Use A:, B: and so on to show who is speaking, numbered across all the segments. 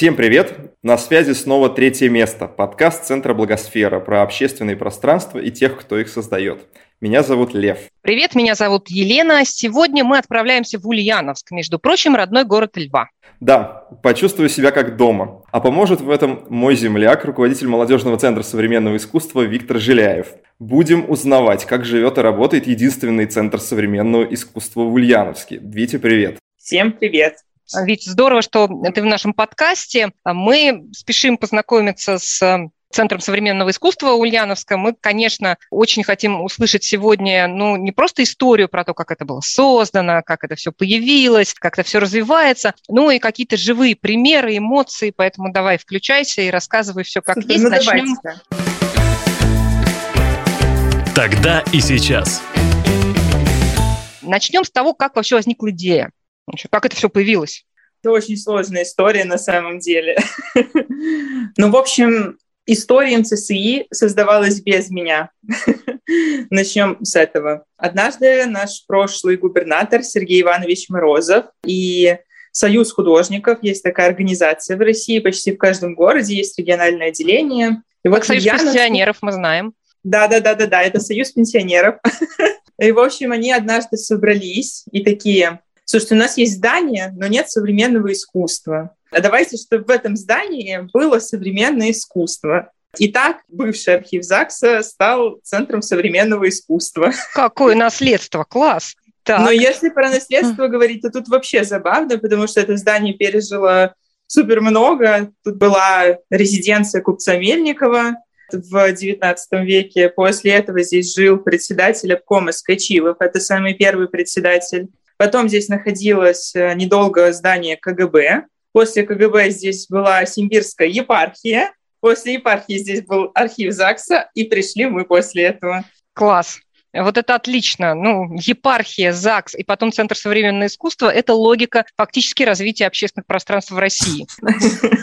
A: Всем привет! На связи снова третье место. Подкаст Центра Благосфера про общественные пространства и тех, кто их создает. Меня зовут Лев.
B: Привет, меня зовут Елена. Сегодня мы отправляемся в Ульяновск, между прочим, родной город Льва.
A: Да, почувствую себя как дома. А поможет в этом мой земляк, руководитель молодежного центра современного искусства Виктор Жиляев. Будем узнавать, как живет и работает единственный центр современного искусства в Ульяновске. Витя, привет.
C: Всем привет.
B: Ведь здорово, что ты в нашем подкасте. Мы спешим познакомиться с э, Центром современного искусства Ульяновска. Мы, конечно, очень хотим услышать сегодня, ну, не просто историю про то, как это было создано, как это все появилось, как это все развивается, ну и какие-то живые примеры, эмоции. Поэтому давай включайся и рассказывай все как Супер, есть. Ну, Начнем.
D: Тогда и сейчас.
B: Начнем с того, как вообще возникла идея. Как это все появилось?
C: Это очень сложная история на самом деле. Ну, в общем, история МЦСИ создавалась без меня. Начнем с этого. Однажды наш прошлый губернатор Сергей Иванович Морозов и Союз художников, есть такая организация в России, почти в каждом городе есть региональное отделение.
B: И вот Союз Ульяновск... пенсионеров мы знаем.
C: Да, да, да, да, да, это Союз пенсионеров. И, в общем, они однажды собрались и такие, Слушайте, у нас есть здание, но нет современного искусства. А давайте, чтобы в этом здании было современное искусство. Итак, бывший архив ЗАГСа стал центром современного искусства.
B: Какое наследство, класс!
C: Так. Но если про наследство говорить, то тут вообще забавно, потому что это здание пережило супер много. Тут была резиденция купца Мельникова в XIX веке. После этого здесь жил председатель обкома Скачилов. Это самый первый председатель. Потом здесь находилось э, недолго здание КГБ. После КГБ здесь была Симбирская епархия. После епархии здесь был архив ЗАГСа, и пришли мы после этого.
B: Класс. Вот это отлично. Ну, епархия, ЗАГС и потом Центр современного искусства – это логика фактически развития общественных пространств в России.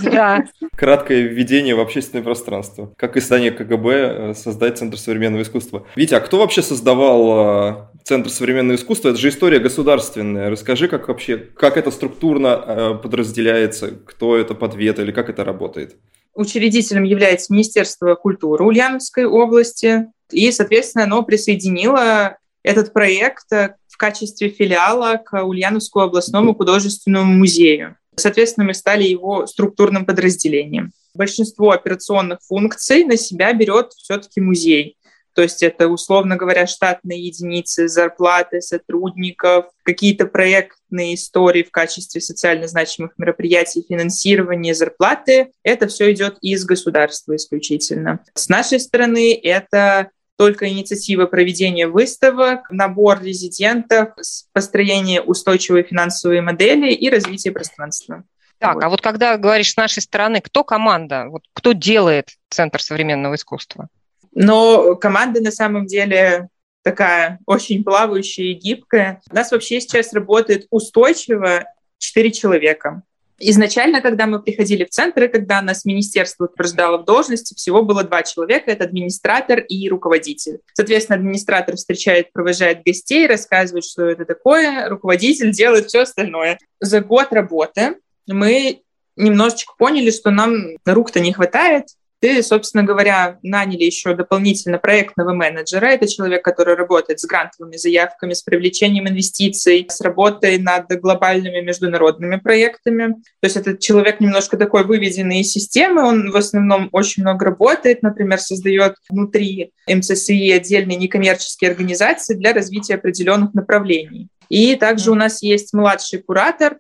A: Да. Краткое введение в общественное пространство. Как издание КГБ э, создать Центр современного искусства. Витя, а кто вообще создавал э, Центр современного искусства? Это же история государственная. Расскажи, как вообще, как это структурно э, подразделяется, кто это подвет или как это работает?
C: Учредителем является Министерство культуры Ульяновской области, и, соответственно, оно присоединило этот проект э, в качестве филиала к Ульяновскому областному художественному музею. Соответственно, мы стали его структурным подразделением. Большинство операционных функций на себя берет все-таки музей. То есть это, условно говоря, штатные единицы, зарплаты сотрудников, какие-то проектные истории в качестве социально значимых мероприятий, финансирование, зарплаты. Это все идет из государства исключительно. С нашей стороны это только инициатива проведения выставок, набор резидентов, построение устойчивой финансовой модели и развитие пространства.
B: Так, вот. а вот когда говоришь с нашей стороны, кто команда, вот кто делает Центр современного искусства?
C: Но команда на самом деле такая очень плавающая и гибкая. У нас вообще сейчас работает устойчиво 4 человека. Изначально, когда мы приходили в центры, когда нас министерство утверждало в должности, всего было два человека, это администратор и руководитель. Соответственно, администратор встречает, провожает гостей, рассказывает, что это такое, руководитель делает все остальное. За год работы мы немножечко поняли, что нам рук-то не хватает, ты, собственно говоря, наняли еще дополнительно проектного менеджера. Это человек, который работает с грантовыми заявками, с привлечением инвестиций, с работой над глобальными международными проектами. То есть этот человек немножко такой выведенный из системы. Он в основном очень много работает, например, создает внутри МЦСИ отдельные некоммерческие организации для развития определенных направлений. И также у нас есть младший куратор,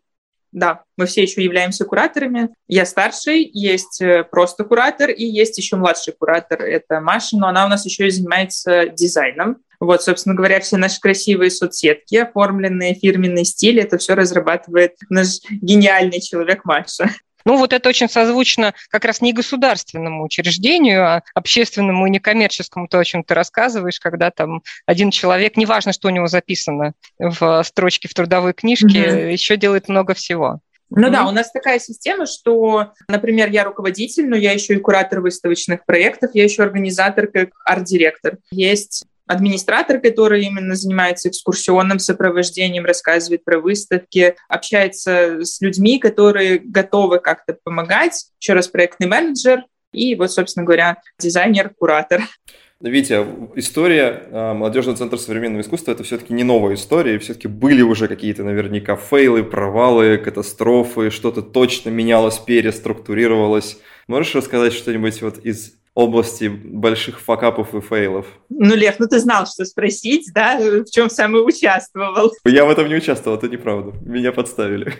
C: да, мы все еще являемся кураторами. Я старший, есть э, просто куратор, и есть еще младший куратор, это Маша, но она у нас еще и занимается дизайном. Вот, собственно говоря, все наши красивые соцсетки, оформленные, фирменный стиль, это все разрабатывает наш гениальный человек Маша.
B: Ну, вот это очень созвучно как раз не государственному учреждению, а общественному и некоммерческому, то, о чем ты рассказываешь, когда там один человек, неважно, что у него записано в строчке в трудовой книжке, mm-hmm. еще делает много всего.
C: Ну mm-hmm. да, у нас такая система, что, например, я руководитель, но я еще и куратор выставочных проектов, я еще организатор как арт-директор. Есть администратор, который именно занимается экскурсионным сопровождением, рассказывает про выставки, общается с людьми, которые готовы как-то помогать. Еще раз проектный менеджер и вот, собственно говоря, дизайнер, куратор.
A: Витя, история а, Молодежного центра современного искусства – это все-таки не новая история, все-таки были уже какие-то наверняка фейлы, провалы, катастрофы, что-то точно менялось, переструктурировалось. Можешь рассказать что-нибудь вот из области больших факапов и фейлов?
C: Ну, Лев, ну ты знал, что спросить, да? В чем сам и участвовал.
A: Я в этом не участвовал, это неправда. Меня подставили.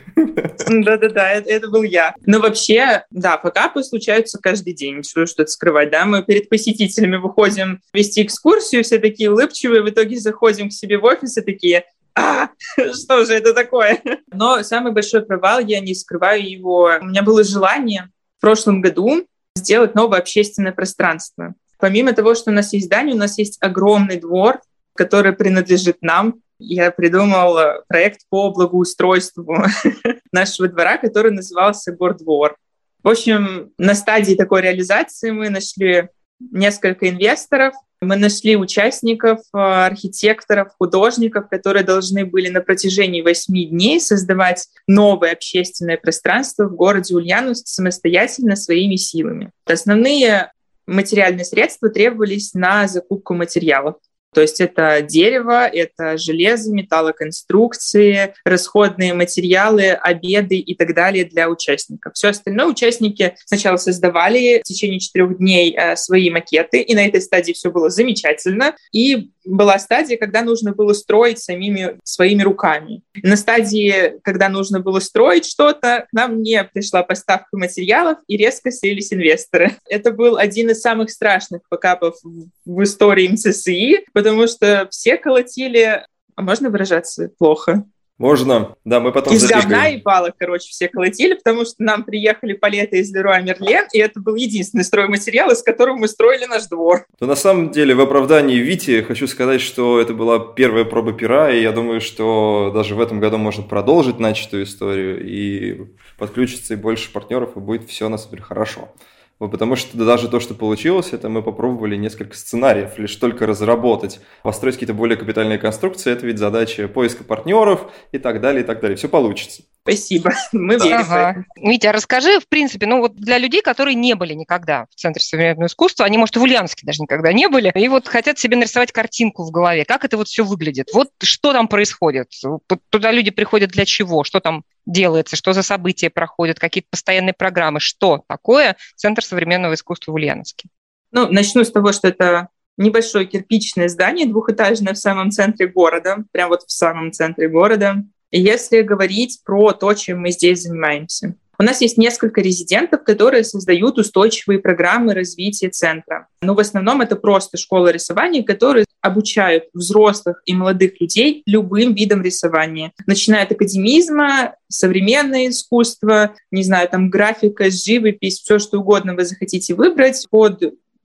C: Да-да-да, это, это был я. Но вообще, да, факапы случаются каждый день, что что-то скрывать, да? Мы перед посетителями выходим вести экскурсию, все такие улыбчивые, в итоге заходим к себе в офис и такие, а, что же это такое? Но самый большой провал, я не скрываю его, у меня было желание в прошлом году сделать новое общественное пространство. Помимо того, что у нас есть здание, у нас есть огромный двор, который принадлежит нам. Я придумал э, проект по благоустройству нашего двора, который назывался «Гордвор». В общем, на стадии такой реализации мы нашли несколько инвесторов, мы нашли участников, э, архитекторов, художников, которые должны были на протяжении восьми дней создавать новое общественное пространство в городе Ульяновск самостоятельно своими силами. Основные материальные средства требовались на закупку материалов. То есть это дерево, это железо, металлоконструкции, расходные материалы, обеды и так далее для участников. Все остальное участники сначала создавали в течение четырех дней э, свои макеты, и на этой стадии все было замечательно. И была стадия, когда нужно было строить самими своими руками. На стадии, когда нужно было строить что-то, к нам не пришла поставка материалов и резко слились инвесторы. Это был один из самых страшных покапов в истории МЦСИ, потому что все колотили а можно выражаться плохо?
A: Можно, да, мы потом
C: Из запикаем. говна и палок, короче, все колотили, потому что нам приехали палеты из Леруа Мерлен, и это был единственный стройматериал, из которого мы строили наш двор.
A: Но на самом деле, в оправдании Вити хочу сказать, что это была первая проба пера, и я думаю, что даже в этом году можно продолжить начатую историю и подключиться и больше партнеров, и будет все на самом деле хорошо. Потому что даже то, что получилось, это мы попробовали несколько сценариев, лишь только разработать, построить какие-то более капитальные конструкции, это ведь задача поиска партнеров и так далее, и так далее. Все получится.
C: Спасибо. Мы верим ага.
B: Митя, расскажи, в принципе, ну вот для людей, которые не были никогда в Центре современного искусства, они, может, в Ульяновске даже никогда не были, и вот хотят себе нарисовать картинку в голове, как это вот все выглядит. Вот что там происходит? Туда люди приходят для чего? Что там делается? Что за события проходят? Какие-то постоянные программы? Что такое Центр современного искусства в Ульяновске?
C: Ну, начну с того, что это небольшое кирпичное здание, двухэтажное в самом центре города, прям вот в самом центре города. Если говорить про то, чем мы здесь занимаемся. У нас есть несколько резидентов, которые создают устойчивые программы развития центра. Но в основном это просто школа рисования, которые обучают взрослых и молодых людей любым видам рисования. Начиная от академизма, современное искусство, не знаю, там графика, живопись, все что угодно вы захотите выбрать под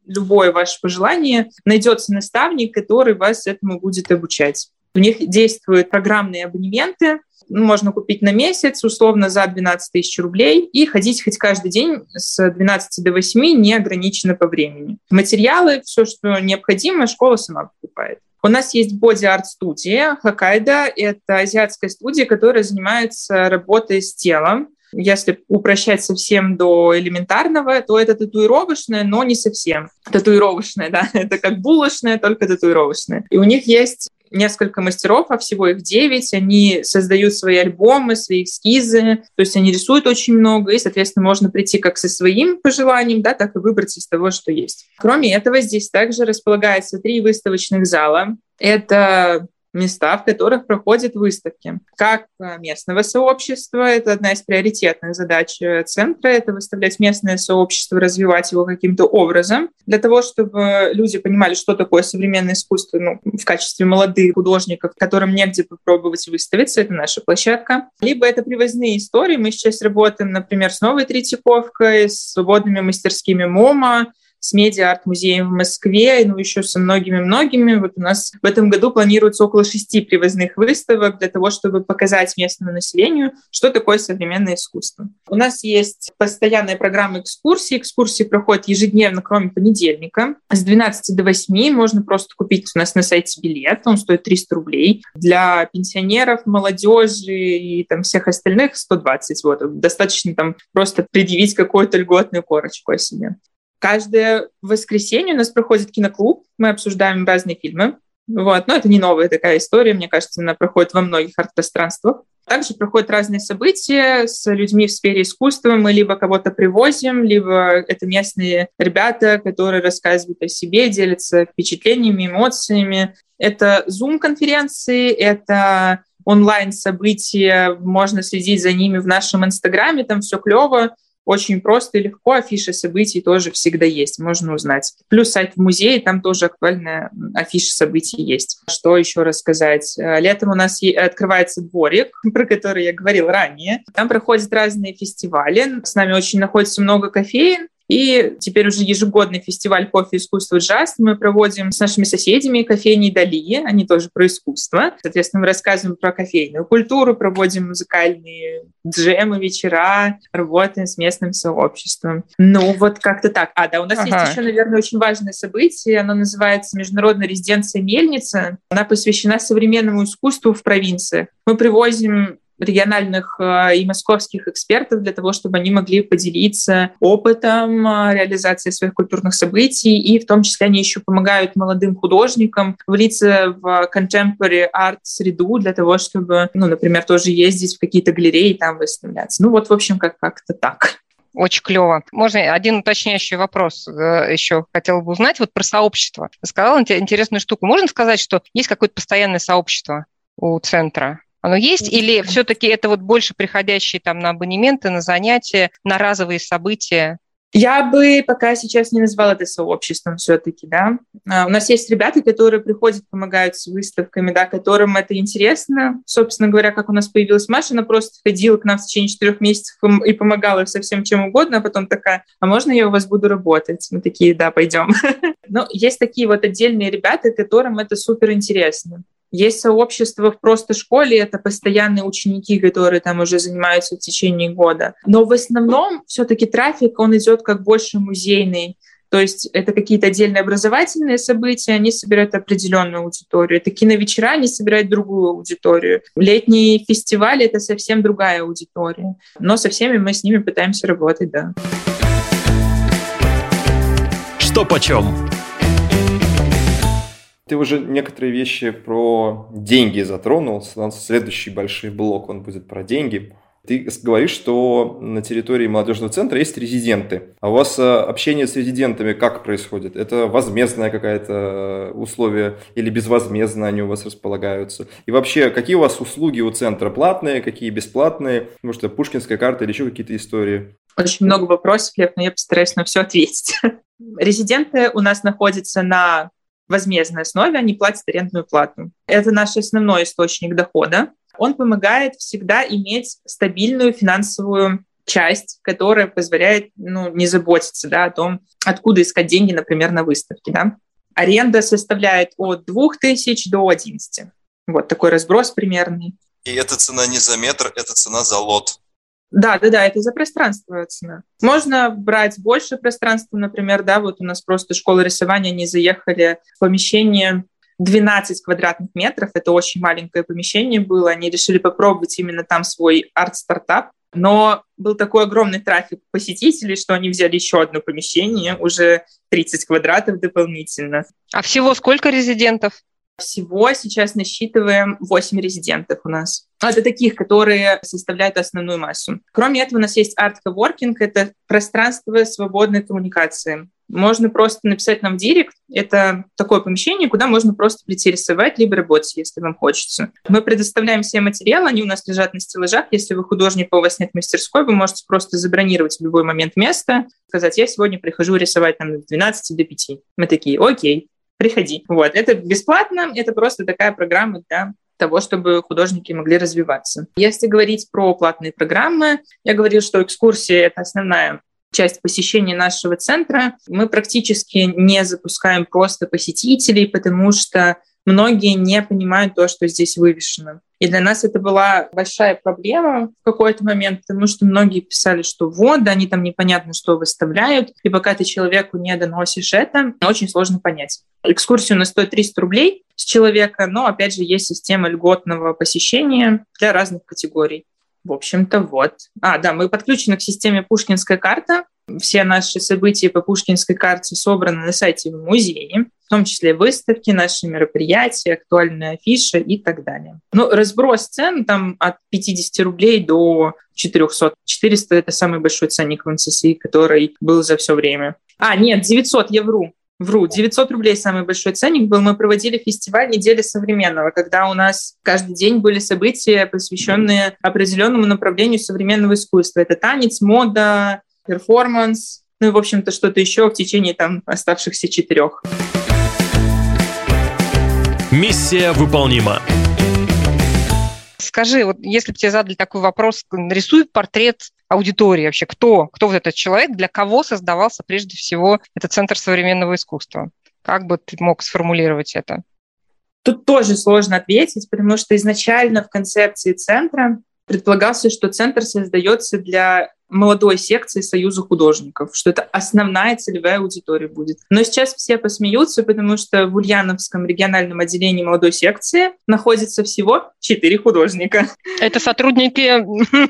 C: любое ваше пожелание, найдется наставник, который вас этому будет обучать. У них действуют программные абонементы, можно купить на месяц, условно, за 12 тысяч рублей, и ходить хоть каждый день с 12 до 8, не ограничено по времени. Материалы, все, что необходимо, школа сама покупает. У нас есть Body Art студия Хоккайдо. Это азиатская студия, которая занимается работой с телом. Если упрощать совсем до элементарного, то это татуировочное, но не совсем. Татуировочное, да, это как булочное, только татуировочное. И у них есть несколько мастеров, а всего их девять. Они создают свои альбомы, свои эскизы, то есть они рисуют очень много, и, соответственно, можно прийти как со своим пожеланием, да, так и выбрать из того, что есть. Кроме этого, здесь также располагается три выставочных зала. Это места, в которых проходят выставки. Как местного сообщества, это одна из приоритетных задач э, центра, это выставлять местное сообщество, развивать его каким-то образом, для того, чтобы люди понимали, что такое современное искусство ну, в качестве молодых художников, которым негде попробовать выставиться, это наша площадка. Либо это привозные истории, мы сейчас работаем, например, с новой Третьяковкой, с свободными мастерскими МОМА, с медиа-арт-музеем в Москве, ну, еще со многими-многими. Вот у нас в этом году планируется около шести привозных выставок для того, чтобы показать местному населению, что такое современное искусство. У нас есть постоянная программа экскурсий. Экскурсии проходят ежедневно, кроме понедельника. С 12 до 8 можно просто купить у нас на сайте билет. Он стоит 300 рублей. Для пенсионеров, молодежи и там всех остальных 120. Вот. Достаточно там просто предъявить какую-то льготную корочку о себе. Каждое воскресенье у нас проходит киноклуб, мы обсуждаем разные фильмы. Вот. Но это не новая такая история, мне кажется, она проходит во многих арт-пространствах. Также проходят разные события с людьми в сфере искусства. Мы либо кого-то привозим, либо это местные ребята, которые рассказывают о себе, делятся впечатлениями, эмоциями. Это Zoom-конференции, это онлайн-события, можно следить за ними в нашем Инстаграме, там все клево очень просто и легко. Афиши событий тоже всегда есть, можно узнать. Плюс сайт в музее, там тоже актуальная афиша событий есть. Что еще рассказать? Э, летом у нас открывается дворик, про который я говорила ранее. Там проходят разные фестивали. С нами очень находится много кофеин. И теперь уже ежегодный фестиваль кофе, искусства, джаз мы проводим с нашими соседями кофейней Дали, они тоже про искусство. Соответственно, мы рассказываем про кофейную культуру, проводим музыкальные джемы, вечера, работаем с местным сообществом. Ну, вот как-то так. А, да, у нас ага. есть еще, наверное, очень важное событие. Оно называется Международная резиденция Мельница. Она посвящена современному искусству в провинции. Мы привозим региональных э, и московских экспертов для того, чтобы они могли поделиться опытом э, реализации своих культурных событий, и в том числе они еще помогают молодым художникам влиться в contemporary art среду для того, чтобы, ну, например, тоже ездить в какие-то галереи и там выставляться. Ну вот, в общем, как- как-то так.
B: Очень клево. Можно один уточняющий вопрос э, еще хотела бы узнать вот про сообщество. Сказала интересную штуку. Можно сказать, что есть какое-то постоянное сообщество у центра? Оно есть или все-таки это вот больше приходящие там на абонементы, на занятия, на разовые события?
C: Я бы пока сейчас не назвала это сообществом все-таки, да. А, у нас есть ребята, которые приходят, помогают с выставками, да, которым это интересно. Собственно говоря, как у нас появилась Маша, она просто ходила к нам в течение четырех месяцев и помогала со всем чем угодно, а потом такая, а можно я у вас буду работать? Мы такие, да, пойдем. Но есть такие вот отдельные ребята, которым это супер интересно. Есть сообщество в просто школе, это постоянные ученики, которые там уже занимаются в течение года. Но в основном все-таки трафик, он идет как больше музейный. То есть это какие-то отдельные образовательные события, они собирают определенную аудиторию. Это киновечера, они собирают другую аудиторию. Летние фестивали — это совсем другая аудитория. Но со всеми мы с ними пытаемся работать, да.
D: Что почем?
A: Ты уже некоторые вещи про деньги затронул. Следующий большой блок, он будет про деньги. Ты говоришь, что на территории молодежного центра есть резиденты. А у вас э, общение с резидентами как происходит? Это возмездное какое-то э, условие или безвозмездно они у вас располагаются? И вообще, какие у вас услуги у центра? Платные, какие бесплатные? Может, это пушкинская карта или еще какие-то истории?
C: Очень много вопросов, Лев, но я постараюсь на все ответить. Резиденты у нас находятся на возмездной основе, они платят арендную плату. Это наш основной источник дохода. Он помогает всегда иметь стабильную финансовую часть, которая позволяет ну, не заботиться да, о том, откуда искать деньги, например, на выставке. Да. Аренда составляет от 2000 до 11. Вот такой разброс примерный.
E: И эта цена не за метр, это цена за лот.
C: Да, да, да, это за пространство цена. Можно брать больше пространства, например, да, вот у нас просто школа рисования, они заехали в помещение 12 квадратных метров, это очень маленькое помещение было, они решили попробовать именно там свой арт-стартап, но был такой огромный трафик посетителей, что они взяли еще одно помещение, уже 30 квадратов дополнительно.
B: А всего сколько резидентов?
C: Всего сейчас насчитываем 8 резидентов у нас. Это таких, которые составляют основную массу. Кроме этого, у нас есть арт-коворкинг, это пространство свободной коммуникации. Можно просто написать нам в директ. Это такое помещение, куда можно просто прийти рисовать, либо работать, если вам хочется. Мы предоставляем все материалы, они у нас лежат на стеллажах. Если вы художник, а у вас нет мастерской, вы можете просто забронировать в любой момент место, сказать, я сегодня прихожу рисовать там с 12 до 5. Мы такие, окей, приходи. Вот, это бесплатно, это просто такая программа для того, чтобы художники могли развиваться. Если говорить про платные программы, я говорил, что экскурсия — это основная часть посещения нашего центра. Мы практически не запускаем просто посетителей, потому что многие не понимают то, что здесь вывешено. И для нас это была большая проблема в какой-то момент, потому что многие писали, что вот, да, они там непонятно, что выставляют, и пока ты человеку не доносишь это, очень сложно понять. Экскурсию на стоит 300 рублей с человека, но, опять же, есть система льготного посещения для разных категорий. В общем-то, вот. А, да, мы подключены к системе «Пушкинская карта». Все наши события по Пушкинской карте собраны на сайте в музее, в том числе выставки, наши мероприятия, актуальные афиши и так далее. Ну, разброс цен там от 50 рублей до 400. 400 — это самый большой ценник в НССИ, который был за все время. А, нет, 900, я вру. Вру, 900 рублей самый большой ценник был. Мы проводили фестиваль недели современного, когда у нас каждый день были события, посвященные определенному направлению современного искусства. Это танец, мода, перформанс, ну и, в общем-то, что-то еще в течение там оставшихся четырех.
D: Миссия выполнима.
B: Скажи, вот если бы тебе задали такой вопрос, нарисуй портрет аудитории вообще, кто, кто вот этот человек, для кого создавался прежде всего этот Центр современного искусства? Как бы ты мог сформулировать это?
C: Тут тоже сложно ответить, потому что изначально в концепции центра предполагался, что центр создается для молодой секции Союза художников, что это основная целевая аудитория будет. Но сейчас все посмеются, потому что в Ульяновском региональном отделении молодой секции находится всего четыре художника.
B: Это сотрудники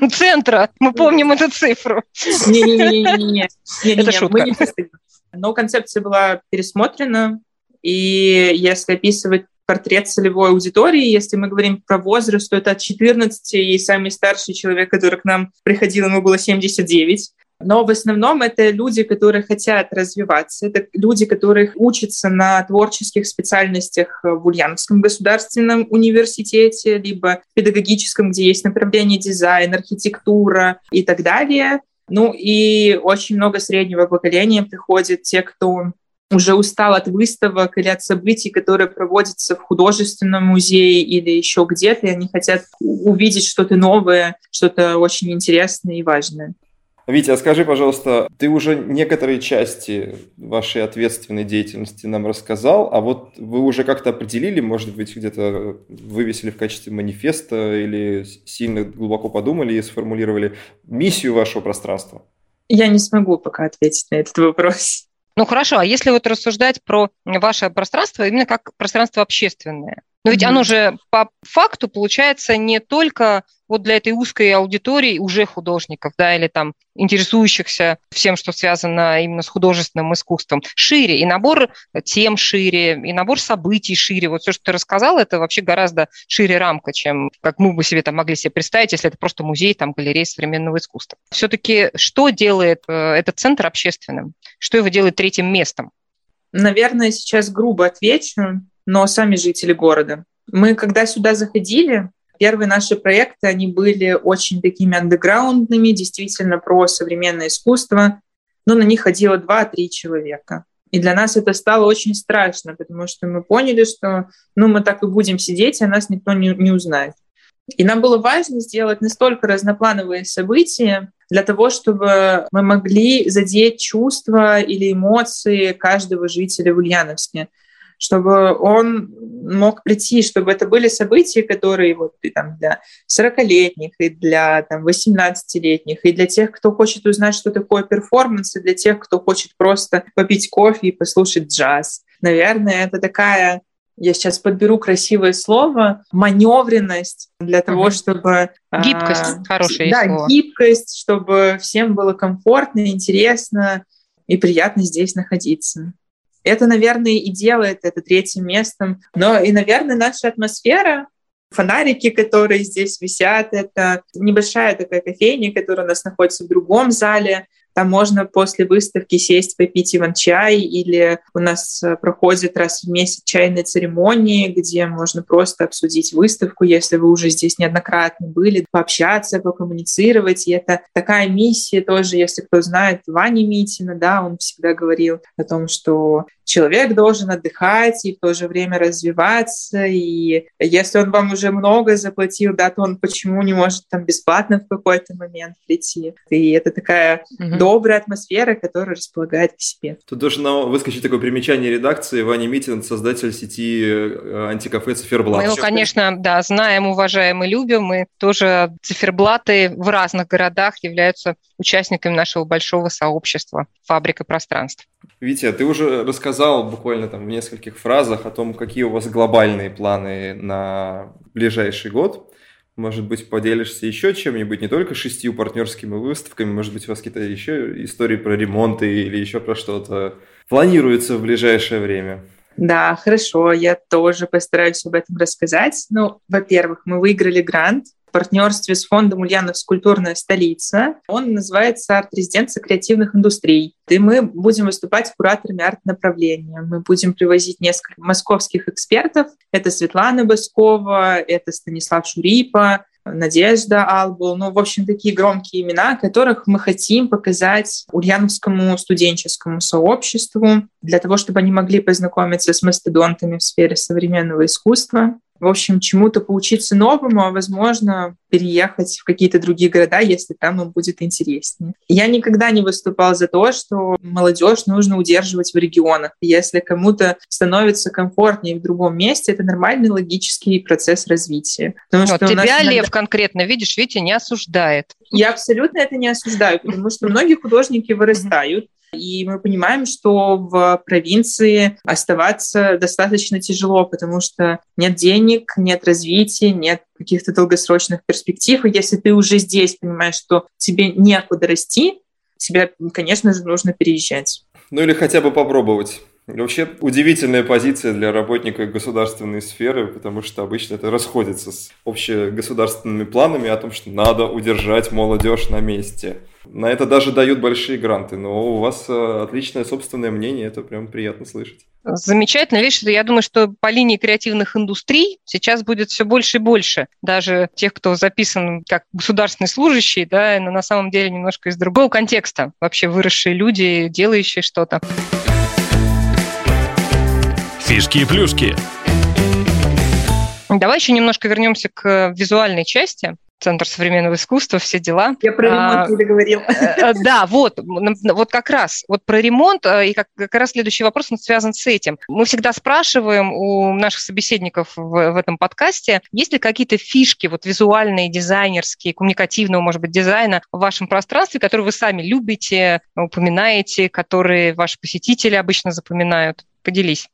B: центра. Мы помним эту цифру.
C: Не-не-не. Это шутка. Но концепция была пересмотрена, и если описывать портрет целевой аудитории. Если мы говорим про возраст, то это от 14, и самый старший человек, который к нам приходил, ему было 79. Но в основном это люди, которые хотят развиваться, это люди, которые учатся на творческих специальностях в Ульяновском государственном университете, либо педагогическом, где есть направление дизайн, архитектура и так далее. Ну и очень много среднего поколения приходит те, кто уже устал от выставок или от событий, которые проводятся в художественном музее или еще где-то, и они хотят увидеть что-то новое, что-то очень интересное и важное.
A: Витя, а скажи, пожалуйста, ты уже некоторые части вашей ответственной деятельности нам рассказал, а вот вы уже как-то определили, может быть, где-то вывесили в качестве манифеста или сильно глубоко подумали и сформулировали миссию вашего пространства?
C: Я не смогу пока ответить на этот вопрос.
B: Ну хорошо, а если вот рассуждать про ваше пространство именно как пространство общественное, но ведь mm-hmm. оно же по факту получается не только вот для этой узкой аудитории уже художников, да, или там интересующихся всем, что связано именно с художественным искусством, шире, и набор тем шире, и набор событий шире. Вот все, что ты рассказал, это вообще гораздо шире рамка, чем как мы бы себе там могли себе представить, если это просто музей, там, галерея современного искусства. Все-таки что делает э, этот центр общественным? Что его делает третьим местом?
C: Наверное, сейчас грубо отвечу но сами жители города. Мы, когда сюда заходили, первые наши проекты, они были очень такими андеграундными, действительно про современное искусство, но на них ходило 2-3 человека. И для нас это стало очень страшно, потому что мы поняли, что ну, мы так и будем сидеть, а нас никто не, не узнает. И нам было важно сделать настолько разноплановые события для того, чтобы мы могли задеть чувства или эмоции каждого жителя в Ульяновске чтобы он мог прийти, чтобы это были события, которые вот и там для 40-летних, и для там, 18-летних, и для тех, кто хочет узнать, что такое перформанс, и для тех, кто хочет просто попить кофе и послушать джаз. Наверное, это такая я сейчас подберу красивое слово, маневренность для того, чтобы...
B: А, гибкость, а, хорошее
C: да,
B: слово.
C: гибкость, чтобы всем было комфортно, интересно и приятно здесь находиться. Это, наверное, и делает это третьим местом. Но и, наверное, наша атмосфера, фонарики, которые здесь висят, это небольшая такая кофейня, которая у нас находится в другом зале, там можно после выставки сесть, попить иван-чай, или у нас э, проходит раз в месяц чайные церемонии, где можно просто обсудить выставку, если вы уже здесь неоднократно были, пообщаться, покоммуницировать. И это такая миссия тоже, если кто знает Вани Митина, да, он всегда говорил о том, что человек должен отдыхать и в то же время развиваться. И если он вам уже много заплатил, да, то он почему не может там бесплатно в какой-то момент прийти? И это такая mm-hmm добрая атмосфера, которая располагает к себе.
A: Тут должно выскочить такое примечание редакции. Ваня Митин, создатель сети э, антикафе «Циферблат».
B: Мы его, конечно, да, знаем, уважаем и любим. Мы тоже циферблаты в разных городах являются участниками нашего большого сообщества «Фабрика пространств».
A: Витя, ты уже рассказал буквально там в нескольких фразах о том, какие у вас глобальные планы на ближайший год. Может быть, поделишься еще чем-нибудь, не только шестью партнерскими выставками, может быть, у вас какие-то еще истории про ремонты или еще про что-то планируется в ближайшее время?
C: Да, хорошо, я тоже постараюсь об этом рассказать. Ну, во-первых, мы выиграли грант партнерстве с фондом «Ульяновск. Культурная столица». Он называется «Арт-резиденция креативных индустрий». И мы будем выступать кураторами арт-направления. Мы будем привозить несколько московских экспертов. Это Светлана Баскова, это Станислав Шурипа, Надежда Албул, ну, в общем, такие громкие имена, которых мы хотим показать ульяновскому студенческому сообществу для того, чтобы они могли познакомиться с мастодонтами в сфере современного искусства, в общем, чему-то поучиться новому, а, возможно, переехать в какие-то другие города, если там им будет интереснее. Я никогда не выступал за то, что молодежь нужно удерживать в регионах. Если кому-то становится комфортнее в другом месте, это нормальный логический процесс развития.
B: Потому что тебя иногда... Лев конкретно, видишь, Витя не осуждает.
C: Я абсолютно это не осуждаю, потому что многие художники вырастают, и мы понимаем, что в провинции оставаться достаточно тяжело, потому что нет денег, нет развития, нет каких-то долгосрочных перспектив. И если ты уже здесь понимаешь, что тебе некуда расти, тебе, конечно же, нужно переезжать.
A: Ну или хотя бы попробовать. Вообще удивительная позиция для работника государственной сферы, потому что обычно это расходится с общегосударственными планами о том, что надо удержать молодежь на месте. На это даже дают большие гранты, но у вас э, отличное собственное мнение, это прям приятно слышать.
B: Замечательно. Видишь, я думаю, что по линии креативных индустрий сейчас будет все больше и больше. Даже тех, кто записан как государственный служащий, да, но на самом деле немножко из другого контекста. Вообще выросшие люди, делающие что-то.
D: Фишки и плюшки.
B: Давай еще немножко вернемся к визуальной части. Центр современного искусства, все дела.
C: Я про ремонт а, не договорил.
B: Э, да, вот, вот как раз, вот про ремонт, э, и как, как раз следующий вопрос он связан с этим. Мы всегда спрашиваем у наших собеседников в, в этом подкасте, есть ли какие-то фишки вот визуальные, дизайнерские, коммуникативного, может быть, дизайна в вашем пространстве, которые вы сами любите, упоминаете, которые ваши посетители обычно запоминают? Поделись.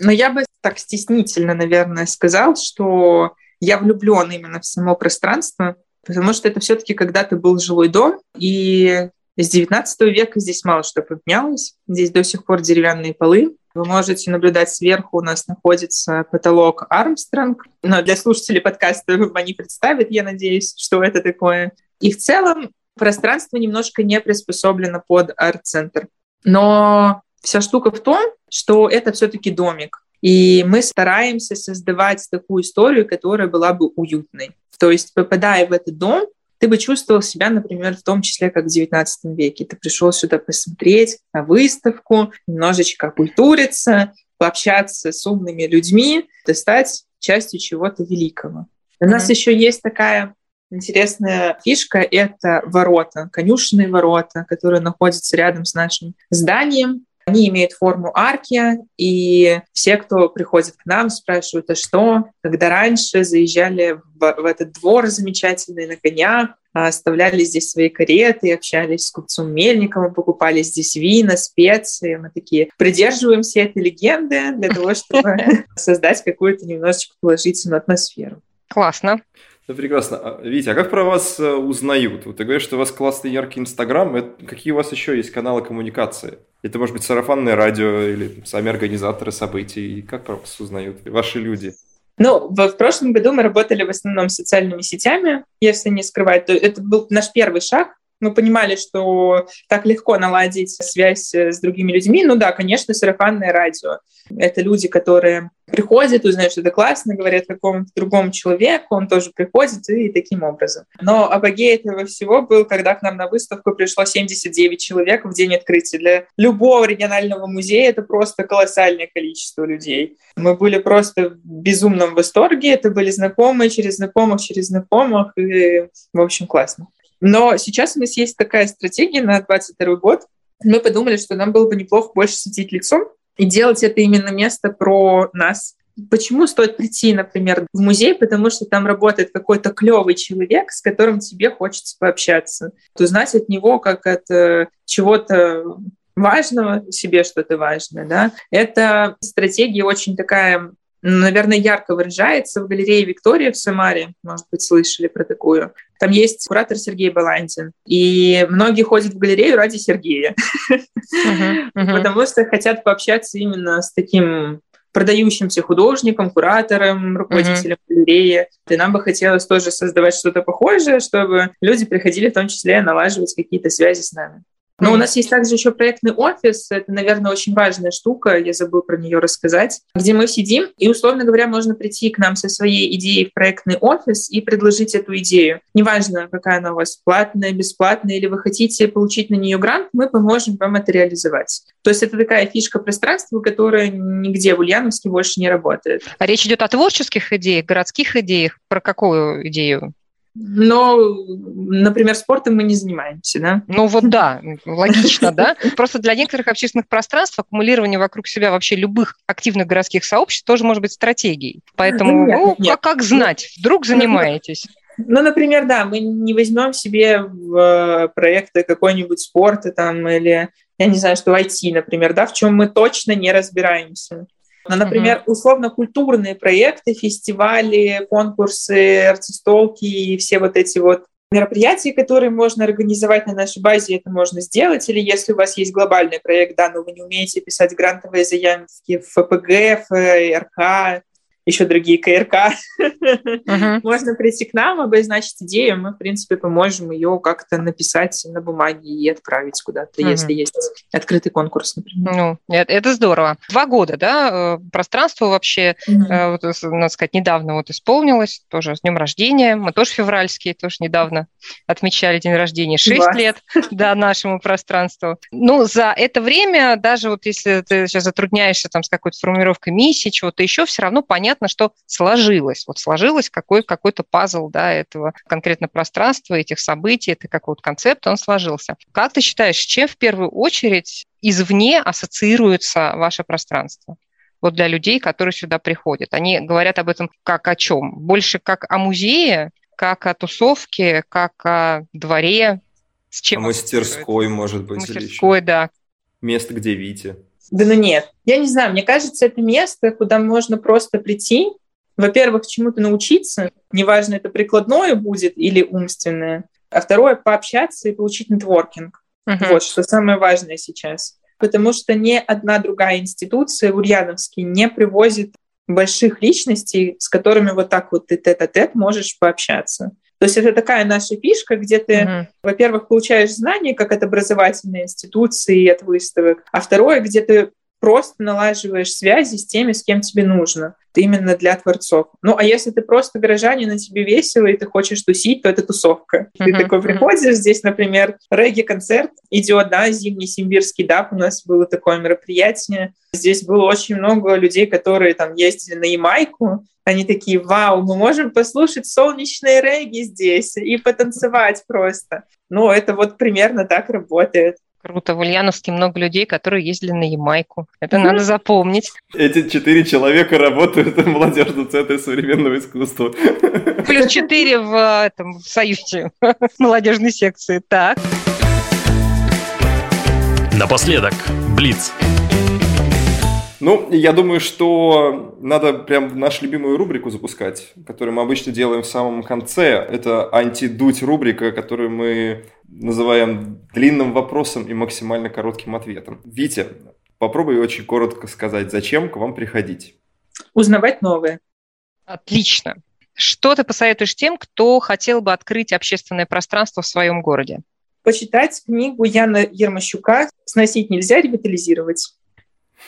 C: Но я бы так стеснительно, наверное, сказал, что я влюблен именно в само пространство, потому что это все-таки когда-то был жилой дом, и с 19 века здесь мало что поменялось. Здесь до сих пор деревянные полы. Вы можете наблюдать сверху, у нас находится потолок Армстронг, но для слушателей подкаста они представят, я надеюсь, что это такое. И в целом пространство немножко не приспособлено под арт-центр. Но вся штука в том, что это все-таки домик. И мы стараемся создавать такую историю, которая была бы уютной. То есть, попадая в этот дом, ты бы чувствовал себя, например, в том числе, как в XIX веке. Ты пришел сюда посмотреть на выставку, немножечко культуриться, пообщаться с умными людьми, стать частью чего-то великого. У mm-hmm. нас еще есть такая интересная фишка — это ворота, конюшенные ворота, которые находятся рядом с нашим зданием. Они имеют форму арки, и все, кто приходит к нам, спрашивают, а что? Когда раньше заезжали в, в этот двор замечательный на конях, а, оставляли здесь свои кареты, общались с купцом Мельниковым, покупали здесь вина, специи. Мы такие придерживаемся этой легенды для того, чтобы создать какую-то немножечко положительную атмосферу.
B: Классно.
A: Ну, прекрасно. А, Витя, а как про вас э, узнают? Вот ты говоришь, что у вас классный яркий Инстаграм. Какие у вас еще есть каналы коммуникации? Это может быть сарафанное радио или сами организаторы событий. Как про вас узнают ваши люди?
C: Ну, в, в прошлом году мы работали в основном социальными сетями, если не скрывать. То это был наш первый шаг мы понимали, что так легко наладить связь э, с другими людьми. Ну да, конечно, сарафанное радио. Это люди, которые приходят, узнают, что это классно, говорят какому-то другому человеку, он тоже приходит и таким образом. Но апогей этого всего был, когда к нам на выставку пришло 79 человек в день открытия. Для любого регионального музея это просто колоссальное количество людей. Мы были просто в безумном восторге. Это были знакомые через знакомых, через знакомых. И, в общем, классно. Но сейчас у нас есть такая стратегия на 2022 год. Мы подумали, что нам было бы неплохо больше светить лицом и делать это именно место про нас. Почему стоит прийти, например, в музей? Потому что там работает какой-то клевый человек, с которым тебе хочется пообщаться. Узнать от него как от э, чего-то важного, себе что-то важное. Да? Эта стратегия очень такая наверное, ярко выражается в галерее Виктория в Самаре. Может быть, слышали про такую. Там есть куратор Сергей Балантин. И многие ходят в галерею ради Сергея. Потому что хотят пообщаться именно с таким продающимся художником, куратором, руководителем mm-hmm. галереи. И нам бы хотелось тоже создавать что-то похожее, чтобы люди приходили в том числе налаживать какие-то связи с нами. Но у нас есть также еще проектный офис. Это, наверное, очень важная штука. Я забыл про нее рассказать. Где мы сидим, и, условно говоря, можно прийти к нам со своей идеей в проектный офис и предложить эту идею. Неважно, какая она у вас, платная, бесплатная, или вы хотите получить на нее грант, мы поможем вам это реализовать. То есть это такая фишка пространства, которая нигде в Ульяновске больше не работает.
B: А речь идет о творческих идеях, городских идеях? Про какую идею?
C: Но, например, спортом мы не занимаемся, да?
B: Ну вот да, логично, да? Просто для некоторых общественных пространств аккумулирование вокруг себя вообще любых активных городских сообществ тоже может быть стратегией. Поэтому, нет, ну, нет. Как, знать, вдруг занимаетесь?
C: Ну, например, да, мы не возьмем себе в э, проекты какой-нибудь спорта там или, я не знаю, что IT, например, да, в чем мы точно не разбираемся. Но, например, mm-hmm. условно-культурные проекты, фестивали, конкурсы, артистолки и все вот эти вот мероприятия, которые можно организовать на нашей базе, это можно сделать. Или если у вас есть глобальный проект, да, но вы не умеете писать грантовые заявки в ФПГ, ФРК, еще другие КРК. Uh-huh. Можно прийти к нам, обозначить идею, мы, в принципе, поможем ее как-то написать на бумаге и отправить куда-то, uh-huh. если есть открытый конкурс, например.
B: Ну, это, это здорово. Два года, да, э, пространство вообще, uh-huh. вот, надо сказать, недавно вот исполнилось, тоже с днем рождения, мы тоже февральские, тоже недавно отмечали день рождения, шесть лет, да, нашему пространству. Ну, за это время, даже вот если ты сейчас затрудняешься там с какой-то формулировкой миссии, чего-то еще, все равно понятно, понятно, что сложилось. Вот сложилось какой, какой-то пазл да, этого конкретно пространства, этих событий, это какой-то концепт, он сложился. Как ты считаешь, с чем в первую очередь извне ассоциируется ваше пространство? Вот для людей, которые сюда приходят. Они говорят об этом как о чем? Больше как о музее, как о тусовке, как о дворе,
A: с чем? О мастерской, может быть.
B: Мастерской, да.
A: Место, где Витя.
C: Да ну нет. Я не знаю, мне кажется, это место, куда можно просто прийти, во-первых, чему-то научиться, неважно, это прикладное будет или умственное, а второе, пообщаться и получить нетворкинг. Uh-huh. Вот, что самое важное сейчас. Потому что ни одна другая институция в Ульяновске не привозит больших личностей, с которыми вот так вот ты тет-а-тет можешь пообщаться. То есть это такая наша фишка, где ты, uh-huh. во-первых, получаешь знания как от образовательной институции от выставок, а второе, где ты просто налаживаешь связи с теми, с кем тебе нужно. Именно для творцов. Ну, а если ты просто горожанин, на тебе весело, и ты хочешь тусить, то это тусовка. Uh-huh, ты такой приходишь, здесь, например, регги-концерт идет, да, зимний симбирский даб, у нас было такое мероприятие. Здесь было очень много людей, которые там ездили на Ямайку, они такие, вау, мы можем послушать солнечные регги здесь и потанцевать просто. Ну, это вот примерно так работает.
B: Круто. В Ульяновске много людей, которые ездили на Ямайку. Это mm-hmm. надо запомнить.
A: Эти четыре человека работают в молодежном центре современного искусства.
B: Плюс четыре в, этом, в Союзе молодежной секции. Так.
D: Напоследок, Блиц.
A: Ну, я думаю, что надо прям нашу любимую рубрику запускать, которую мы обычно делаем в самом конце. Это антидуть рубрика, которую мы называем длинным вопросом и максимально коротким ответом. Витя, попробуй очень коротко сказать, зачем к вам приходить?
C: Узнавать новое.
B: Отлично. Что ты посоветуешь тем, кто хотел бы открыть общественное пространство в своем городе?
C: Почитать книгу Яна Ермощука «Сносить нельзя, ревитализировать».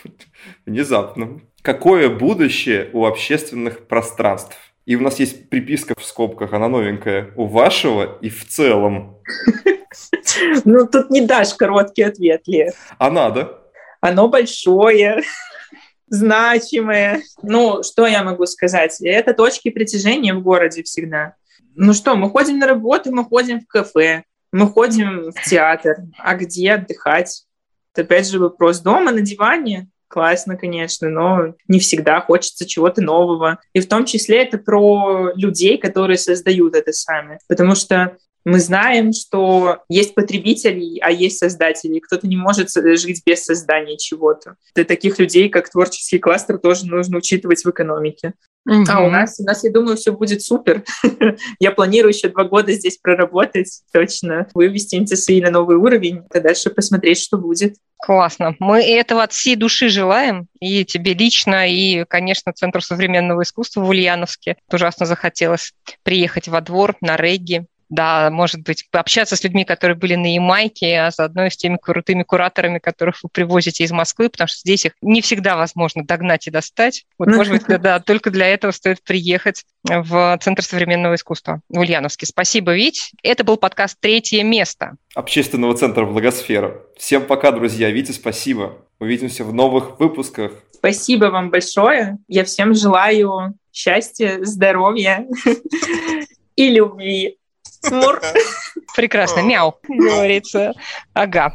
A: Внезапно. Какое будущее у общественных пространств? И у нас есть приписка в скобках, она новенькая. У вашего и в целом.
C: Ну, тут не дашь короткий ответ, Лев.
A: А надо?
C: Оно большое, значимое. Ну, что я могу сказать? Это точки притяжения в городе всегда. Ну что, мы ходим на работу, мы ходим в кафе, мы ходим в театр. А где отдыхать? Опять же вопрос дома на диване. Классно, конечно, но не всегда хочется чего-то нового. И в том числе это про людей, которые создают это сами. Потому что мы знаем, что есть потребители, а есть создатели. Кто-то не может жить без создания чего-то. Для таких людей, как творческий кластер, тоже нужно учитывать в экономике. Угу. А у нас, у нас, я думаю, все будет супер. я планирую еще два года здесь проработать, точно вывести НТСИ на новый уровень, а дальше посмотреть, что будет.
B: Классно. Мы этого от всей души желаем, и тебе лично, и, конечно, Центру современного искусства в Ульяновске. Ужасно захотелось приехать во двор на регги, да, может быть, пообщаться с людьми, которые были на Ямайке, а заодно и с теми крутыми кураторами, которых вы привозите из Москвы, потому что здесь их не всегда возможно догнать и достать. Вот, может быть, да, только для этого стоит приехать в Центр современного искусства в Ульяновске. Спасибо, Вить. Это был подкаст «Третье место».
A: Общественного центра «Благосфера». Всем пока, друзья. Вите, спасибо. Увидимся в новых выпусках.
C: Спасибо вам большое. Я всем желаю счастья, здоровья и любви.
B: Мур. Прекрасно, мяу, говорится. Ага.